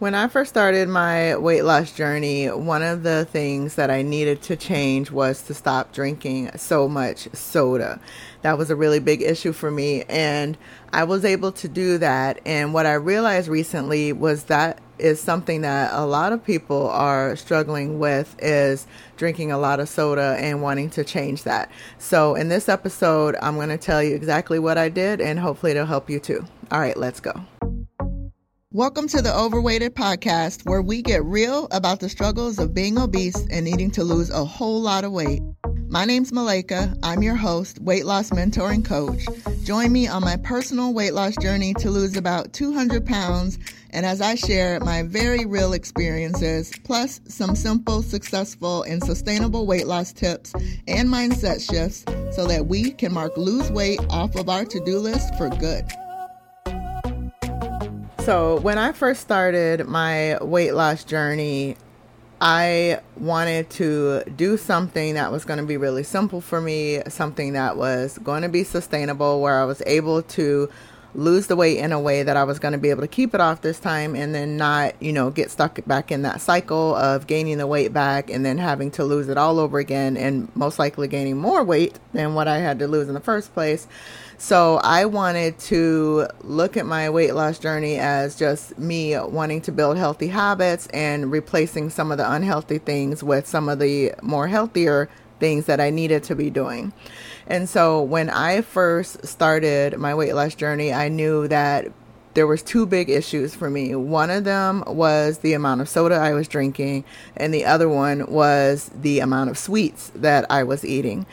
When I first started my weight loss journey, one of the things that I needed to change was to stop drinking so much soda. That was a really big issue for me, and I was able to do that. And what I realized recently was that is something that a lot of people are struggling with is drinking a lot of soda and wanting to change that. So in this episode, I'm going to tell you exactly what I did and hopefully it'll help you too. All right, let's go. Welcome to the Overweighted Podcast, where we get real about the struggles of being obese and needing to lose a whole lot of weight. My name's Malaika. I'm your host, weight loss mentor and coach. Join me on my personal weight loss journey to lose about 200 pounds, and as I share my very real experiences, plus some simple, successful, and sustainable weight loss tips and mindset shifts so that we can mark lose weight off of our to do list for good. So, when I first started my weight loss journey, I wanted to do something that was going to be really simple for me, something that was going to be sustainable, where I was able to lose the weight in a way that I was going to be able to keep it off this time and then not, you know, get stuck back in that cycle of gaining the weight back and then having to lose it all over again and most likely gaining more weight than what I had to lose in the first place. So I wanted to look at my weight loss journey as just me wanting to build healthy habits and replacing some of the unhealthy things with some of the more healthier things that I needed to be doing. And so when I first started my weight loss journey, I knew that there was two big issues for me. One of them was the amount of soda I was drinking, and the other one was the amount of sweets that I was eating.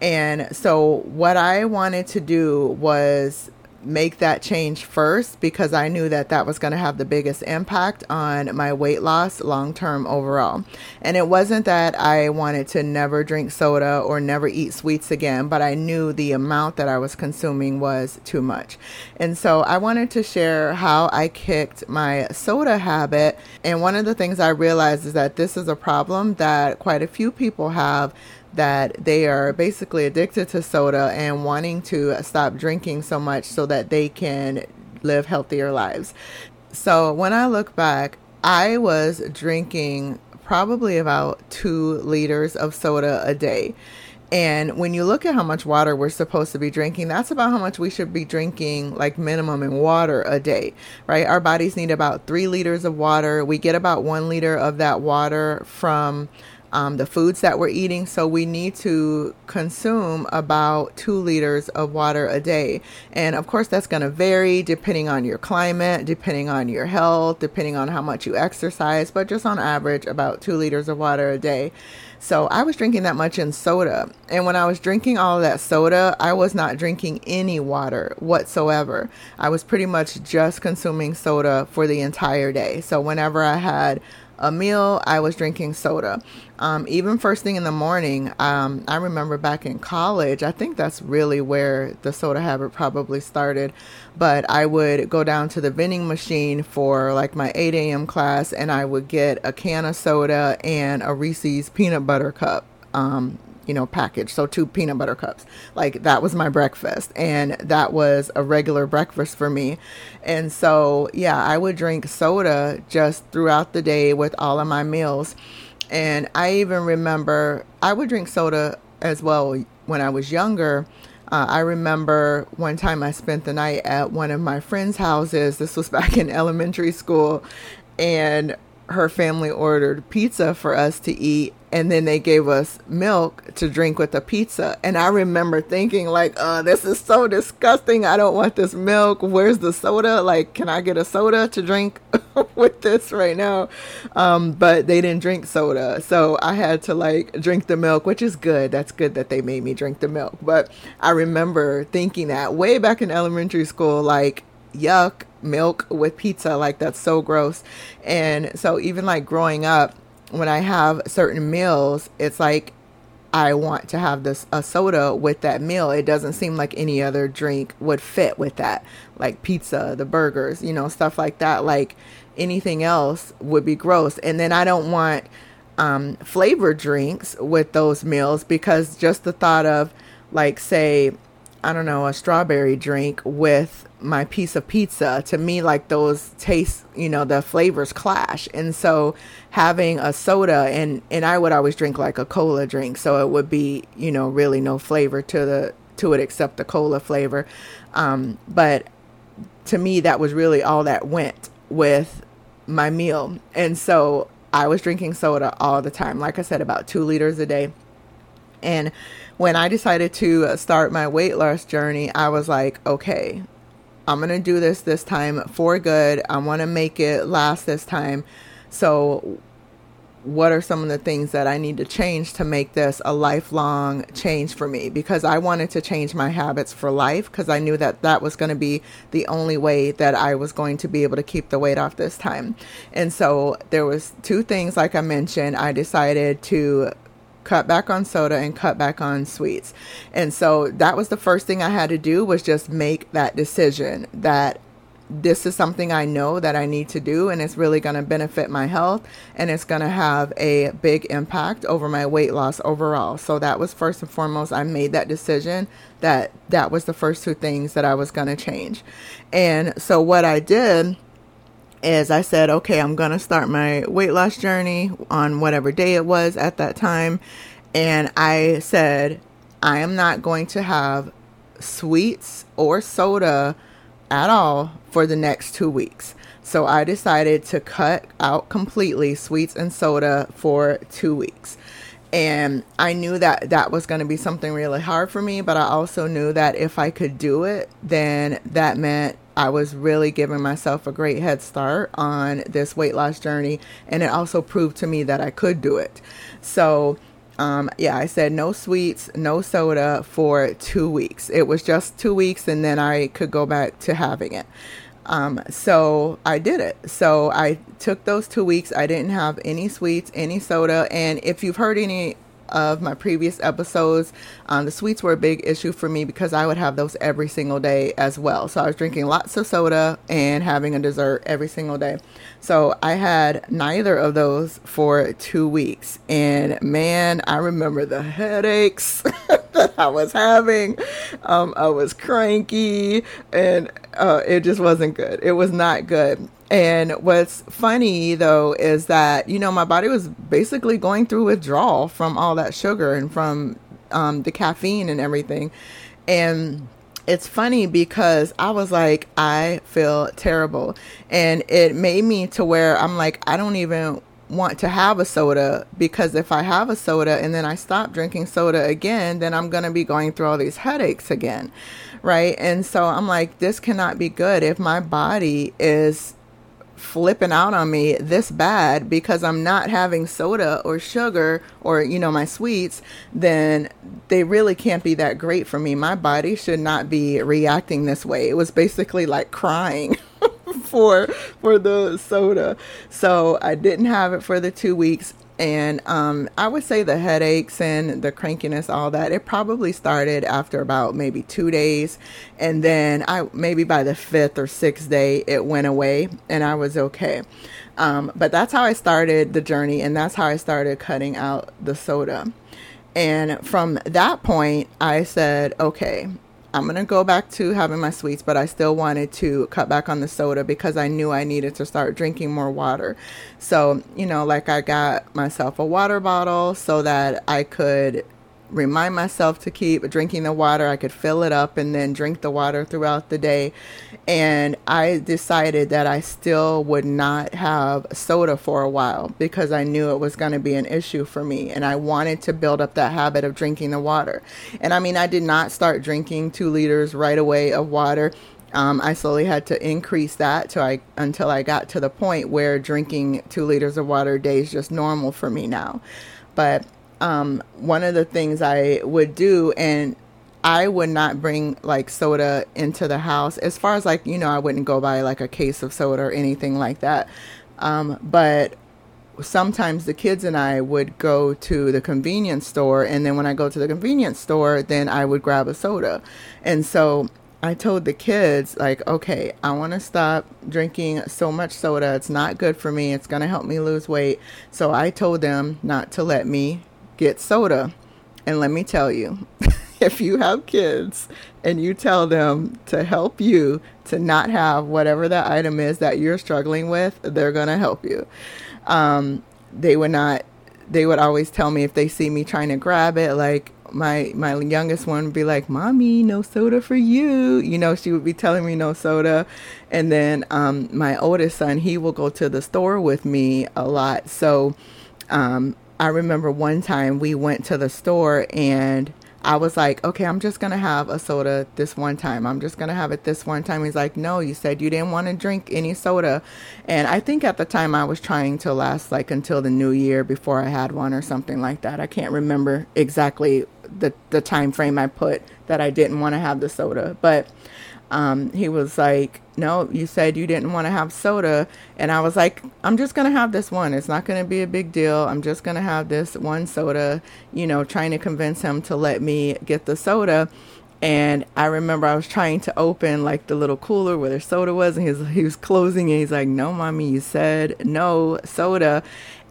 And so, what I wanted to do was make that change first because I knew that that was going to have the biggest impact on my weight loss long term overall. And it wasn't that I wanted to never drink soda or never eat sweets again, but I knew the amount that I was consuming was too much. And so I wanted to share how I kicked my soda habit. And one of the things I realized is that this is a problem that quite a few people have that they are basically addicted to soda and wanting to stop drinking so much so that they can live healthier lives. So when I look back, I was drinking probably about two liters of soda a day. And when you look at how much water we're supposed to be drinking, that's about how much we should be drinking, like minimum in water a day, right? Our bodies need about three liters of water. We get about one liter of that water from um, the foods that we're eating. So we need to consume about two liters of water a day. And of course, that's going to vary depending on your climate, depending on your health, depending on how much you exercise, but just on average, about two liters of water a day. So I was drinking that much in soda. And when I was drinking all that soda, I was not drinking any water whatsoever. I was pretty much just consuming soda for the entire day. So whenever I had a meal, I was drinking soda. Um, even first thing in the morning, um, I remember back in college, I think that's really where the soda habit probably started. But I would go down to the vending machine for like my 8 a.m. class and I would get a can of soda and a Reese's peanut butter cup. Um, you know, package. So two peanut butter cups. Like that was my breakfast. And that was a regular breakfast for me. And so, yeah, I would drink soda just throughout the day with all of my meals. And I even remember I would drink soda as well when I was younger. Uh, I remember one time I spent the night at one of my friends' houses. This was back in elementary school. And her family ordered pizza for us to eat and then they gave us milk to drink with the pizza. And i remember thinking like oh this is so disgusting. I don't want this milk. Where's the soda? Like can i get a soda to drink with this right now? Um, but they didn't drink soda. So i had to like drink the milk which is good. That's good that they made me drink the milk. But i remember thinking that way back in elementary school like yuck milk with pizza. Like that's so gross. And so even like growing up when i have certain meals it's like i want to have this a soda with that meal. It doesn't seem like any other drink would fit with that like pizza the burgers you know stuff like that. Like anything else would be gross. And then i don't want um, flavored drinks with those meals because just the thought of like say I don't know, a strawberry drink with my piece of pizza. To me, like those taste, you know, the flavors clash. And so having a soda and and I would always drink like a cola drink, so it would be, you know, really no flavor to the to it except the cola flavor. Um, but to me, that was really all that went with my meal. And so I was drinking soda all the time. Like I said, about two liters a day. And when I decided to uh, start my weight loss journey, I was like, okay, I'm going to do this this time for good. I want to make it last this time. So, what are some of the things that I need to change to make this a lifelong change for me? Because I wanted to change my habits for life because I knew that that was going to be the only way that I was going to be able to keep the weight off this time. And so there was two things like I mentioned. I decided to cut back on soda and cut back on sweets. And so that was the first thing I had to do was just make that decision that this is something I know that I need to do and it's really going to benefit my health and it's going to have a big impact over my weight loss overall. So that was first and foremost I made that decision that that was the first two things that I was going to change. And so what I did is I said, okay, I'm going to start my weight loss journey on whatever day it was at that time. And I said, I am not going to have sweets or soda at all for the next two weeks. So I decided to cut out completely sweets and soda for two weeks. And I knew that that was going to be something really hard for me, but I also knew that if I could do it, then that meant I was really giving myself a great head start on this weight loss journey. And it also proved to me that I could do it. So, um, yeah, I said no sweets, no soda for two weeks. It was just two weeks, and then I could go back to having it. Um, so I did it. So I took those two weeks. I didn't have any sweets, any soda. And if you've heard any of my previous episodes, um, the sweets were a big issue for me because I would have those every single day as well. So I was drinking lots of soda and having a dessert every single day. So I had neither of those for two weeks. And man, I remember the headaches that I was having. Um, I was cranky and uh, it just wasn't good. It was not good. And what's funny though is that, you know, my body was basically going through withdrawal from all that sugar and from um, the caffeine and everything. And it's funny because I was like, I feel terrible. And it made me to where I'm like, I don't even want to have a soda because if I have a soda and then I stop drinking soda again, then I'm going to be going through all these headaches again. Right. And so I'm like, this cannot be good if my body is flipping out on me this bad because I'm not having soda or sugar or, you know, my sweets, then they really can't be that great for me. My body should not be reacting this way. It was basically like crying. for for the soda. So I didn't have it for the 2 weeks and um, I would say the headaches and the crankiness, all that, it probably started after about maybe two days. And then I maybe by the fifth or sixth day, it went away and I was okay. Um, but that's how I started the journey, and that's how I started cutting out the soda. And from that point, I said, okay, I'm going to go back to having my sweets, but I still wanted to cut back on the soda because I knew I needed to start drinking more water. So, you know, like I got myself a water bottle so that I could remind myself to keep drinking the water. I could fill it up and then drink the water throughout the day. And I decided that I still would not have soda for a while because I knew it was going to be an issue for me. And I wanted to build up that habit of drinking the water. And I mean, I did not start drinking two liters right away of water. Um, I slowly had to increase that till I until I got to the point where drinking two liters of water a day is just normal for me now. But um, one of the things I would do, and I would not bring like soda into the house. As far as like, you know, I wouldn't go buy like a case of soda or anything like that. Um, but sometimes the kids and I would go to the convenience store. And then when I go to the convenience store, then I would grab a soda. And so I told the kids, like, okay, I want to stop drinking so much soda. It's not good for me. It's going to help me lose weight. So I told them not to let me get soda. And let me tell you, if you have kids and you tell them to help you to not have whatever that item is that you're struggling with, they're going to help you. Um, they would not, they would always tell me if they see me trying to grab it, like, my my youngest one would be like, "Mommy, no soda for you." You know, she would be telling me no soda, and then um, my oldest son, he will go to the store with me a lot. So um, I remember one time we went to the store and I was like, okay, I'm just going to have a soda this one time. I'm just going to have it this one time. He's like, no, you said you didn't want to drink any soda. And I think at the time I was trying to last like until the new year before I had one or something like that. I can't remember exactly the, the time frame I put that I didn't want to have the soda. But um, he was like, No, you said you didn't want to have soda. And I was like, I'm just going to have this one. It's not going to be a big deal. I'm just going to have this one soda, you know, trying to convince him to let me get the soda. And I remember I was trying to open like the little cooler where the soda was, and he was, he was closing it. He's like, No, mommy, you said no soda.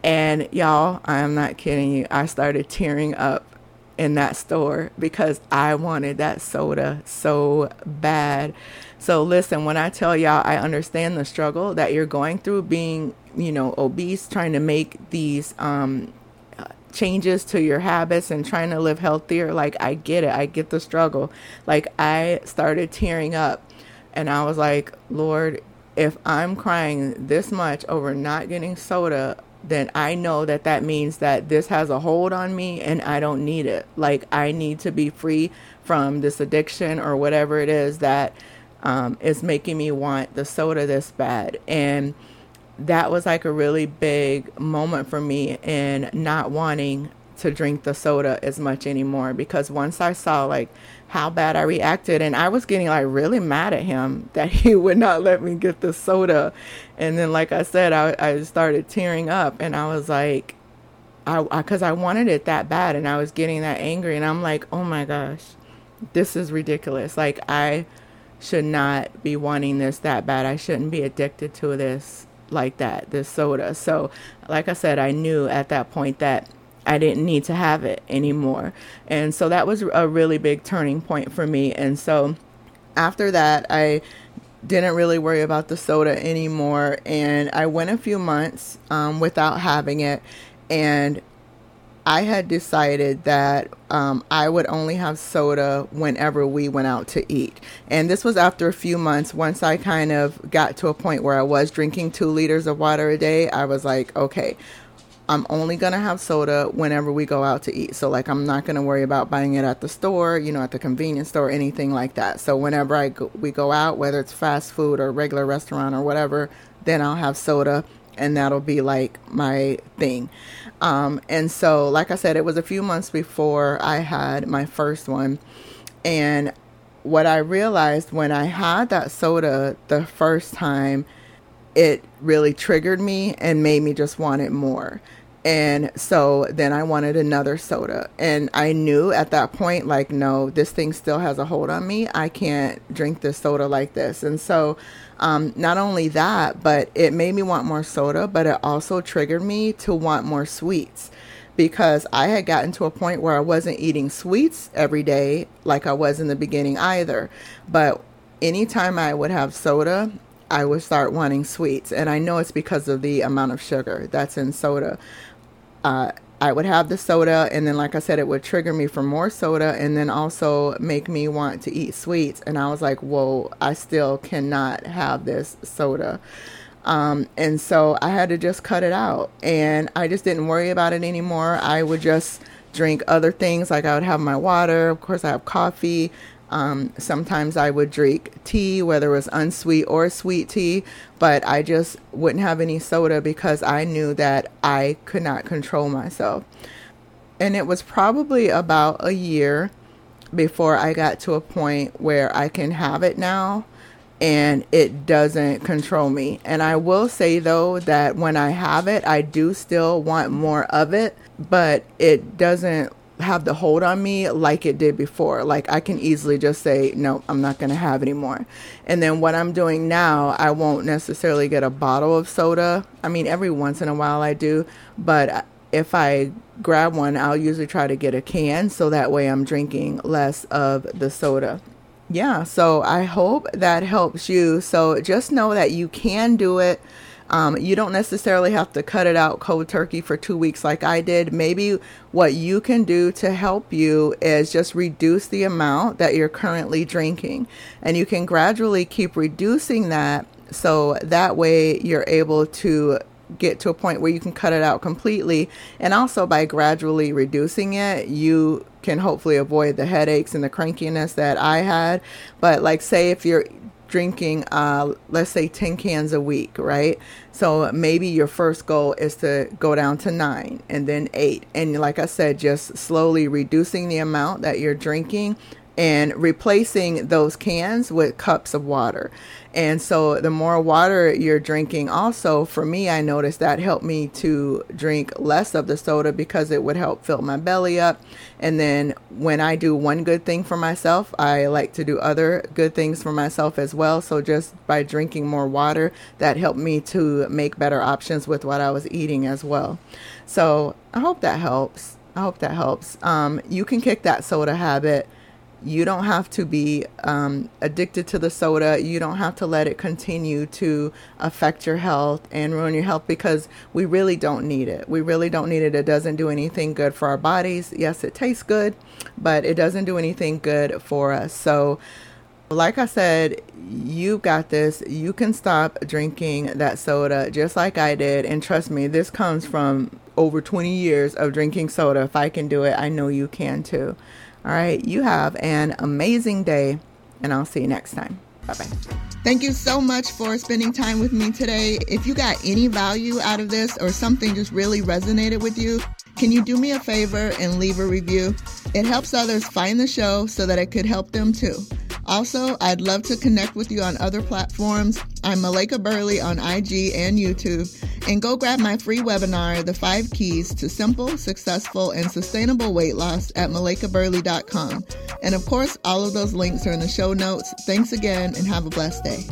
And y'all, I'm not kidding you. I started tearing up in that store because I wanted that soda so bad. So listen, when I tell y'all I understand the struggle that you're going through being, you know, obese, trying to make these um changes to your habits and trying to live healthier, like I get it. I get the struggle. Like I started tearing up and I was like, "Lord, if I'm crying this much over not getting soda then I know that that means that this has a hold on me and I don't need it. Like I need to be free from this addiction or whatever it is that um, is making me want the soda this bad. And that was like a really big moment for me in not wanting to drink the soda as much anymore because once I saw like how bad I reacted and I was getting like really mad at him that he would not let me get the soda. And then like I said I, I started tearing up and I was like I because I, I wanted it that bad and I was getting that angry and I'm like oh my gosh this is ridiculous. Like I should not be wanting this that bad. I shouldn't be addicted to this like that this soda. So like I said I knew at that point that I didn't need to have it anymore. And so that was a really big turning point for me. And so after that, I didn't really worry about the soda anymore. And I went a few months um, without having it. And I had decided that um, I would only have soda whenever we went out to eat. And this was after a few months. Once I kind of got to a point where I was drinking two liters of water a day, I was like, okay, I'm only going to have soda whenever we go out to eat. So, like, I'm not going to worry about buying it at the store, you know, at the convenience store, anything like that. So, whenever I go, we go out, whether it's fast food or regular restaurant or whatever, then I'll have soda and that'll be like my thing. Um, and so, like I said, it was a few months before I had my first one. And what I realized when I had that soda the first time, it really triggered me and made me just want it more. And so then I wanted another soda. And I knew at that point, like, no, this thing still has a hold on me. I can't drink this soda like this. And so um, not only that, but it made me want more soda, but it also triggered me to want more sweets because I had gotten to a point where I wasn't eating sweets every day like I was in the beginning either. But anytime I would have soda, I would start wanting sweets. And I know it's because of the amount of sugar that's in soda uh, I would have the soda, and then, like I said, it would trigger me for more soda, and then also make me want to eat sweets. And I was like, "Whoa, I still cannot have this soda." Um, and so I had to just cut it out, and I just didn't worry about it anymore. I would just drink other things, like I would have my water. Of course, I have coffee. Um, sometimes I would drink tea, whether it was unsweet or sweet tea, but I just wouldn't have any soda because I knew that I could not control myself. And it was probably about a year before I got to a point where I can have it now and it doesn't control me. And I will say though that when I have it, I do still want more of it, but it doesn't have the hold on me like it did before. Like I can easily just say, no, I'm not going to have anymore. And then what I'm doing now, I won't necessarily get a bottle of soda. I mean, every once in a while I do, but if I grab one, I'll usually try to get a can so that way I'm drinking less of the soda. Yeah, so I hope that helps you. So just know that you can do it. Um, you don't necessarily have to cut it out cold turkey for two weeks like I did. Maybe what you can do to help you is just reduce the amount that you're currently drinking. And you can gradually keep reducing that so that way you're able to get to a point where you can cut it out completely. And also by gradually reducing it, you can hopefully avoid the headaches and the crankiness that I had. But like say if you're drinking uh, let's say 10 cans a week right? So maybe your first goal is to go down to nine and then eight. And like i said just slowly reducing the amount that you're drinking and replacing those cans with cups of water. And so the more water you're drinking, also for me, I noticed that helped me to drink less of the soda because it would help fill my belly up. And then when I do one good thing for myself, I like to do other good things for myself as well. So just by drinking more water, that helped me to make better options with what I was eating as well. So I hope that helps. I hope that helps. Um, you can kick that soda habit you don't have to be um, addicted to the soda. You don't have to let it continue to affect your health and ruin your health because we really don't need it. We really don't need it. It doesn't do anything good for our bodies. Yes, it tastes good, but it doesn't do anything good for us. So, like I said, you've got this. You can stop drinking that soda just like I did. And trust me, this comes from over 20 years of drinking soda. If I can do it, I know you can too. All right, you have an amazing day, and I'll see you next time. Bye bye. Thank you so much for spending time with me today. If you got any value out of this or something just really resonated with you, can you do me a favor and leave a review? It helps others find the show so that it could help them too. Also, I'd love to connect with you on other platforms. I'm Malaika Burley on IG and YouTube. And go grab my free webinar, The Five Keys to Simple, Successful, and Sustainable Weight Loss at malaikaburley.com. And of course, all of those links are in the show notes. Thanks again and have a blessed day.